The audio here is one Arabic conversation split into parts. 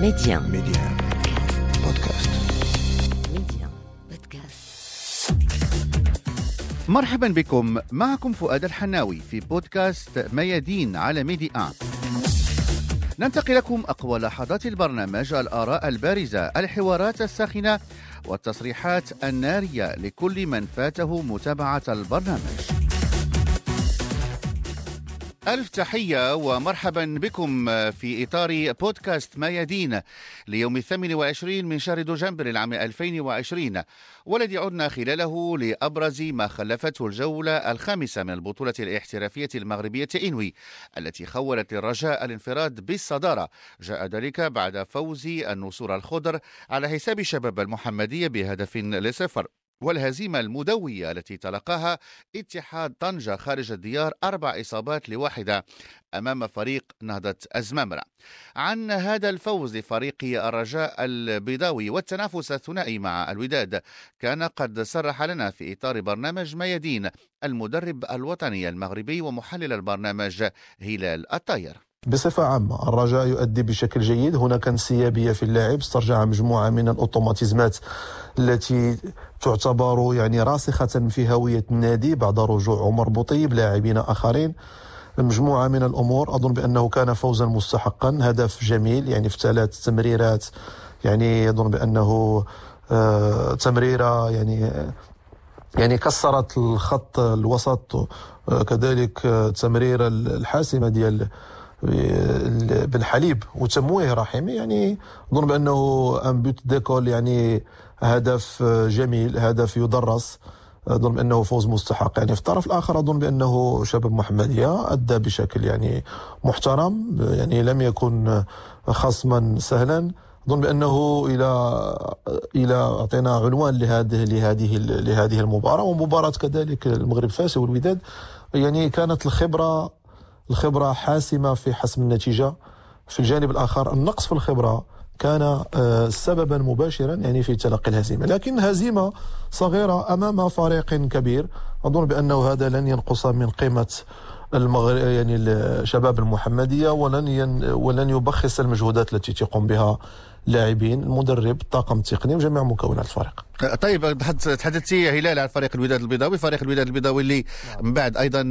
ميادين ميادين بودكاست ميادين بودكاست مرحبا بكم. معكم فؤاد الحناوي في بودكاست ميادين على ميدي ننتقل لكم أقوى لحظات البرنامج الآراء البارزة الحوارات الساخنة والتصريحات النارية لكل من فاته متابعة البرنامج. ألف تحية ومرحبا بكم في إطار بودكاست ميادين ليوم الثامن والعشرين من شهر دجنبر العام 2020 والذي عدنا خلاله لأبرز ما خلفته الجولة الخامسة من البطولة الاحترافية المغربية إنوي التي خولت للرجاء الانفراد بالصدارة. جاء ذلك بعد فوز النسور الخضر على حساب شباب المحمدية بهدف لصفر. والهزيمة المدوية التي تلقاها اتحاد طنجة خارج الديار أربع إصابات لواحدة أمام فريق نهضة أزمامرة. عن هذا الفوز لفريق الرجاء البيضاوي والتنافس الثنائي مع الوداد كان قد صرح لنا في إطار برنامج ميادين المدرب الوطني المغربي ومحلل البرنامج هلال الطاير. بصفة عامة الرجاء يؤدي بشكل جيد. هناك انسيابية في اللاعب. استرجع مجموعة من الأوتوماتيزمات التي تعتبر يعني راسخة في هوية النادي بعد رجوع عمر بوطيب لاعبين آخرين. مجموعة من الأمور أظن بأنه كان فوزا مستحقا. هدف جميل يعني في ثلاث تمريرات يعني أظن بأنه آه تمريرة يعني يعني كسرت الخط الوسط آه كذلك آه تمريرة الحاسمة ديال بن حليب وتمويه رحيمي يعني أظن بأنه ان بوت ديكول يعني هدف جميل هدف يدرس. أظن بأنه فوز مستحق. يعني في الطرف الآخر أظن بأنه شباب محمدية أدى بشكل يعني محترم يعني لم يكن خصما سهلا. أظن بأنه إلى إلى أعطينا عنوان لهذه لهذه لهذه المباراة ومباراة كذلك المغرب الفاسي والوداد. يعني كانت الخبرة الخبرة حاسمة في حسم النتيجة. في الجانب الآخر النقص في الخبرة كان سببا مباشرا يعني في تلقي الهزيمة. لكن هزيمة صغيرة أمام فريق كبير. أظن بأنه هذا لن ينقص من قيمة المغرب يعني الشباب المحمدية ولن ين ولن يبخس المجهودات التي تقوم بها اللاعبين المدرب الطاقم التقني وجميع مكونات الفريق. طيب تحدثتي هلال عن فريق الوداد البيضاوي. فريق الوداد البيضاوي اللي من بعد أيضا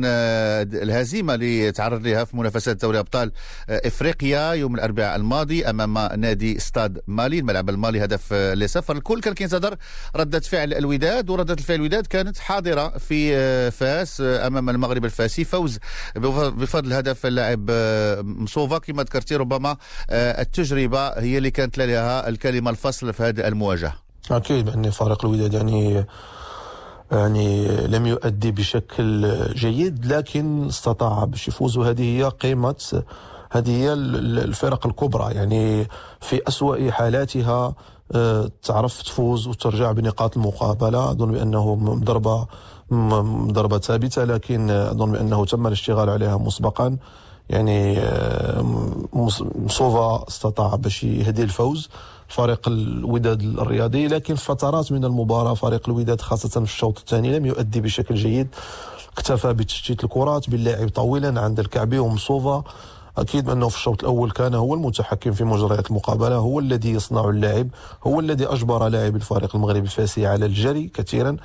الهزيمة اللي تعرض لها في منافسات دوري أبطال إفريقيا يوم الأربعاء الماضي أمام نادي استاد مالي. الملعب المالي هدف لصفر. الكل كان كينتظر ردة فعل الوداد وردة الفعل الوداد كانت حاضرة في فاس أمام المغرب الفاسي. فوز بفضل هدف اللاعب مصوفا كما ذكرتي ربما التجربة هي اللي كانت لها الكلمة الفصل في هذه المواجهة. أكيد بان فريق الوداد يعني يعني لم يؤدي بشكل جيد لكن استطاع باش يفوز. وهذه هي قيمة هذه هي الفرق الكبرى. يعني في أسوأ حالاتها تعرف تفوز وترجع بنقاط المقابلة أظن بأنه ضربة ضربة ثابتة لكن أظن بأنه تم الاشتغال عليها مسبقا. يعني مصوفا استطاع باش يهدي الفوز فريق الوداد الرياضي. لكن فترات من المباراة فريق الوداد خاصة في الشوط الثاني لم يؤدي بشكل جيد. اكتفى بتشتيت الكرات باللاعب طويلا عند الكعبي ومصوفا أكيد أنه في الشوط الأول كان هو المتحكم في مجريات المقابلة هو الذي يصنع اللاعب هو الذي أجبر لاعب الفريق المغربي الفاسي على الجري كثيرا.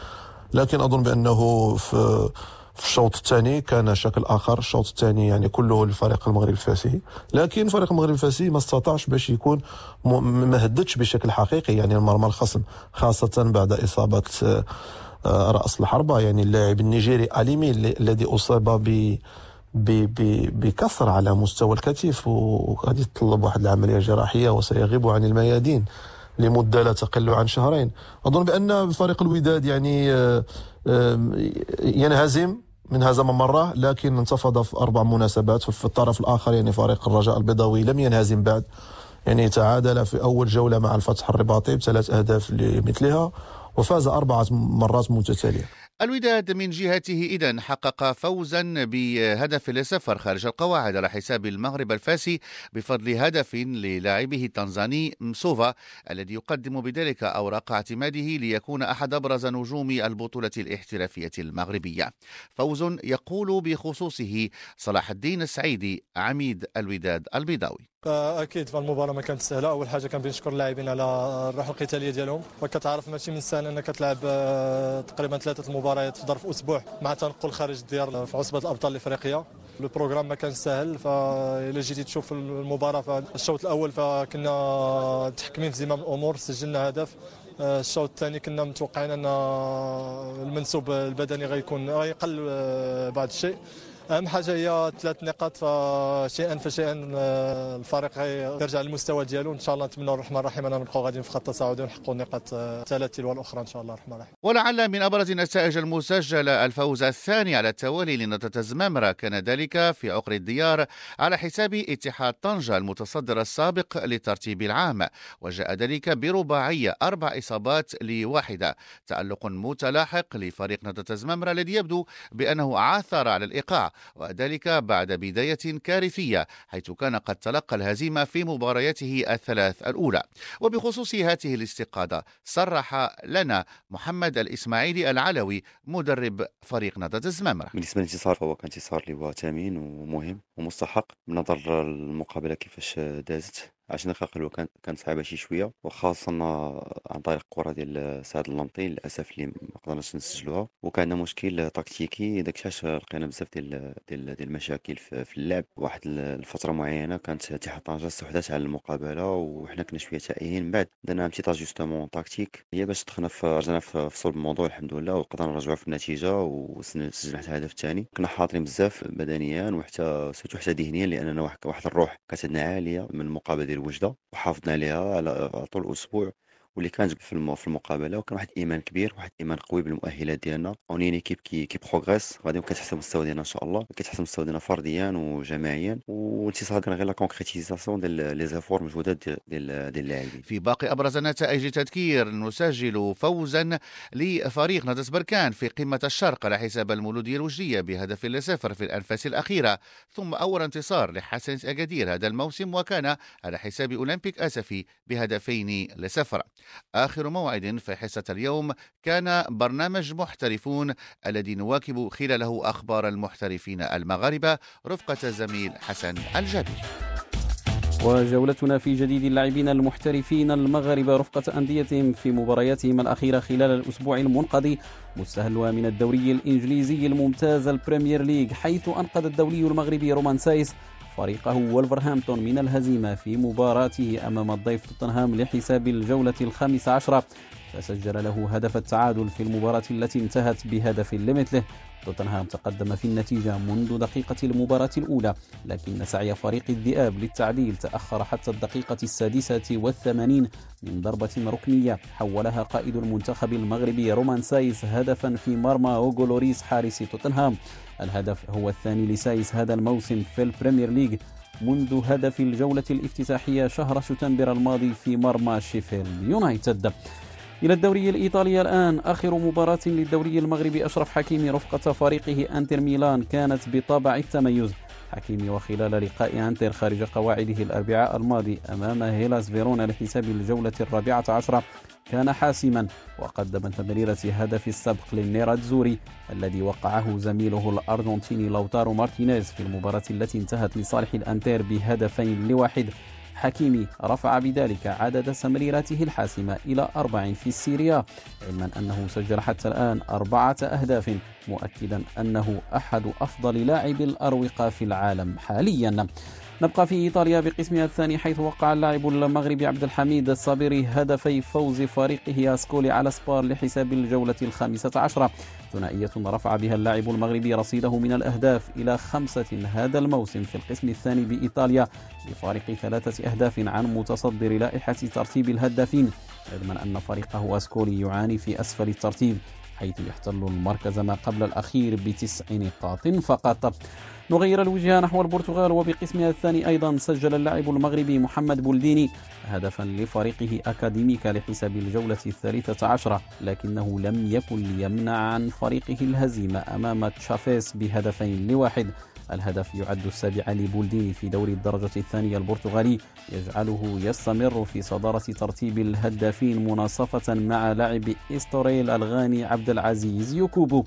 لكن أظن بأنه في في الشوط الثاني كان شكل آخر. الشوط الثاني يعني كله للفريق المغربي الفاسي. لكن فريق المغرب الفاسي ما استطاعش باش يكون ما هددش بشكل حقيقي. يعني المرمى الخصم خاصة بعد إصابة رأس الحربة. يعني اللاعب النيجيري اليمي الذي اصيب ب بكسر على مستوى الكتف وقد يتطلب واحد العملية جراحيه وسيغيب عن الميادين. لمدة لا تقل عن شهرين. أظن بأن فريق الوداد يعني ينهزم من هزم مرة لكن انتفض في أربع مناسبات. في الطرف الآخر يعني فريق الرجاء البيضاوي لم ينهزم بعد. يعني تعادل في أول جولة مع الفتح الرباطي بثلاث أهداف لمثلها وفاز أربعة مرات متتالية. الوداد من جهته إذا حقق فوزا بهدف لصفر خارج القواعد على حساب المغرب الفاسي بفضل هدف للاعبه التنزاني مصوفا الذي يقدم بذلك أوراق اعتماده ليكون أحد أبرز نجوم البطولة الاحترافية المغربية. فوز يقول بخصوصه صلاح الدين السعيدي عميد الوداد البيضاوي. أكيد فالمباراة ما كانت سهلة. أول حاجة كنبغي نشكر اللاعبين على الروح القتالية ديالهم. وكتعرف ماشي من السهل إنك تلعب آه، تقريبا ثلاثة المباريات في ظرف أسبوع مع تنقل خارج الديار في عصبه الأبطال الإفريقية. لو بروغرام ما كان سهل فإلا جيتي تشوف المباراة فالشوط الأول فكنا متحكمين في زمام الأمور سجلنا هدف. الشوط الثاني كنا متوقعين أن المنسوب البدني غيكون غيقل آه، بعض الشيء. أهم حاجة هي ثلاث نقاط فشيئا فشيئا آه، الفريق يرجع للمستوى ديالو. إن شاء الله نتمنى الرحمن الرحيم أننا نبقاو غاديين في خط التصاعد ونحققوا النقاط الثلاث تلو الأخرى إن شاء الله. الرحمن الرحيم. ولعل من أبرز النتائج المسجلة الفوز الثاني على التوالي لنطة زمامرة كان ذلك في عقر الديار على حساب اتحاد طنجة المتصدر السابق للترتيب العام. وجاء ذلك برباعية أربع إصابات لواحدة. تألق متلاحق لفريق نطة زمامرة الذي يبدو بأنه عاثر على الإيقاع. وذلك بعد بداية كارثية حيث كان قد تلقى الهزيمة في مبارياته الثلاث الأولى. وبخصوص هذه الاستقادة صرح لنا محمد الإسماعيلي العلوي مدرب فريق نهضة الزمامرة. بالنسبة للانتصار فهو كان انتصار ثمين ومهم ومستحق. بنظر المقابلة كيفاش دازت. عشان نقل كان كانت صعيبة شي شوية وخاصة عن طريق الكرة ديال سعد اللمطي للأسف اللي ما قدرناش نسجلوها. وكان مشكل تكتيكي داك الشيء لقينا بزاف ديال ديال ديال المشاكل في, اللعب. واحد الفترة معينة كانت اتحاد طنجة استحدث على المقابلة وحنا كنا شوية تائهين. من بعد درنا بتيت اجوستمون هي باش دخلنا في رجعنا في صلب الموضوع الحمد لله وقدرنا نرجعوا في النتيجة وسجلنا حتى الهدف الثاني كنا حاضرين بزاف بدنيا وحتى سيرتو حتى ذهنيا واحد واحد الروح كانت عندنا عالية من المقابلة ديال وجدة وحافظنا عليها على طول الأسبوع. واللي كانت في في المقابلة وكان واحد الايمان كبير واحد الايمان قوي بالمؤهلات ديالنا. une une équipe qui qui progresse غادي كتحسن المستوى ديالنا إن شاء الله. كتحسن المستوى ديالنا فرديا وجماعيا. والانتصار كان غير la concrétisation ديال les efforts مجهودات ديال ديال اللاعبين. في باقي أبرز نتائج تذكير نسجل فوزا لفريق نهضة بركان في قمة الشرق على حساب المولودية الوجديه بهدف لصفر في الأنفاس الأخيرة. ثم أول انتصار لحسنية اكادير هذا الموسم وكان على حساب أولمبيك آسفي بهدفين لصفر. آخر موعد في حصة اليوم كان برنامج محترفون الذي نواكب خلاله أخبار المحترفين المغاربة رفقة الزميل حسن الجابر وجولتنا في جديد اللاعبين المحترفين المغاربة رفقة أنديتهم في مبارياتهم الأخيرة خلال الأسبوع المنقضي مستهلها من الدوري الإنجليزي الممتاز البريمير ليج حيث أنقذ الدولي المغربي رومان سايس فريقه ولفرهامبتون من الهزيمة في مباراته أمام الضيف توتنهام لحساب الجولة الخامسة عشرة. فسجل له هدف التعادل في المباراة التي انتهت بهدف لمثله. توتنهام تقدم في النتيجة منذ دقيقة المباراة الأولى لكن سعي فريق الذئاب للتعديل تأخر حتى الدقيقة السادسة والثمانين من ضربة ركنية. حولها قائد المنتخب المغربي رومان سايس هدفا في مرمى أوغو لوريس حارس توتنهام. الهدف هو الثاني لسايس هذا الموسم في البريمير ليج منذ هدف الجولة الافتتاحية شهر شتنبر الماضي في مرمى شيفيلد يونايتد. إلى الدوري الإيطالي الآن. آخر مباراة للدولي المغربي أشرف حكيمي رفقة فريقه أنتر ميلان كانت بطابع التميز. حكيمي وخلال لقاء أنتر خارج قواعده الأربعاء الماضي أمام هيلاس فيرونا لحساب الجولة الرابعة عشرة كان حاسما وقدم تمريرة هدف السبق للنيراتزوري الذي وقعه زميله الأرجنتيني لوتارو مارتينيز في المباراة التي انتهت لصالح الأنتر بهدفين لواحد. حكيمي رفع بذلك عدد تمريراته الحاسمة إلى أربع في السيريا علما أنه سجل حتى الآن أربعة أهداف مؤكدا أنه أحد أفضل لاعبي الأروقة في العالم حاليا. نبقى في إيطاليا بقسمها الثاني حيث وقع اللاعب المغربي عبد الحميد الصابري هدفي فوز فريقه أسكولي على سبال لحساب الجولة الخامسة عشرة. ثنائية رفع بها اللاعب المغربي رصيده من الأهداف إلى خمسة هذا الموسم في القسم الثاني بإيطاليا بفارق ثلاثة أهداف عن متصدر لائحة ترتيب الهدافين علما أن فريقه أسكولي يعاني في أسفل الترتيب حيث يحتل المركز ما قبل الأخير بتسع نقاط فقط. نغير الوجهة نحو البرتغال وبقسمها الثاني أيضا سجل اللاعب المغربي محمد بولديني هدفا لفريقه أكاديميكا لحساب الجولة الثالثة عشرة لكنه لم يكن ليمنع عن فريقه الهزيمة أمام تشافيس بهدفين لواحد. الهدف يعد السابع لبولديني في دوري الدرجة الثانية البرتغالي يجعله يستمر في صدارة ترتيب الهدافين مناصفة مع لاعب إستوريل الغاني عبد العزيز يوكوبو.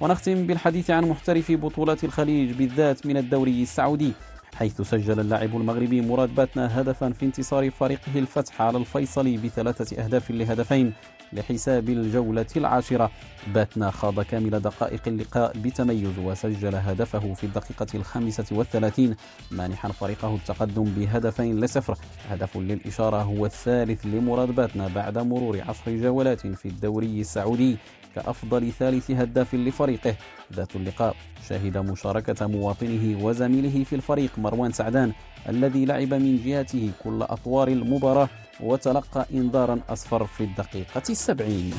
ونختم بالحديث عن محترف بطولات الخليج بالذات من الدوري السعودي حيث سجل اللاعب المغربي مراد باتنا هدفا في انتصار فريقه الفتح على الفيصلي بثلاثة أهداف لهدفين لحساب الجولة العاشرة. باتنا خاض كامل دقائق اللقاء بتميز وسجل هدفه في الدقيقة الخامسة والثلاثين مانحا فريقه التقدم بهدفين لصفر. هدف للإشارة هو الثالث لمراد باتنا بعد مرور عشر جولات في الدوري السعودي. كأفضل ثالث هداف لفريقه. ذات اللقاء شهد مشاركة مواطنه وزميله في الفريق مروان سعدان الذي لعب من جهته كل أطوار المباراة وتلقى إنذارا أصفر في الدقيقة السبعين.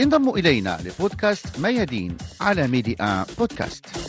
انضموا إلينا لبودكاست ميادين على ميديا بودكاست.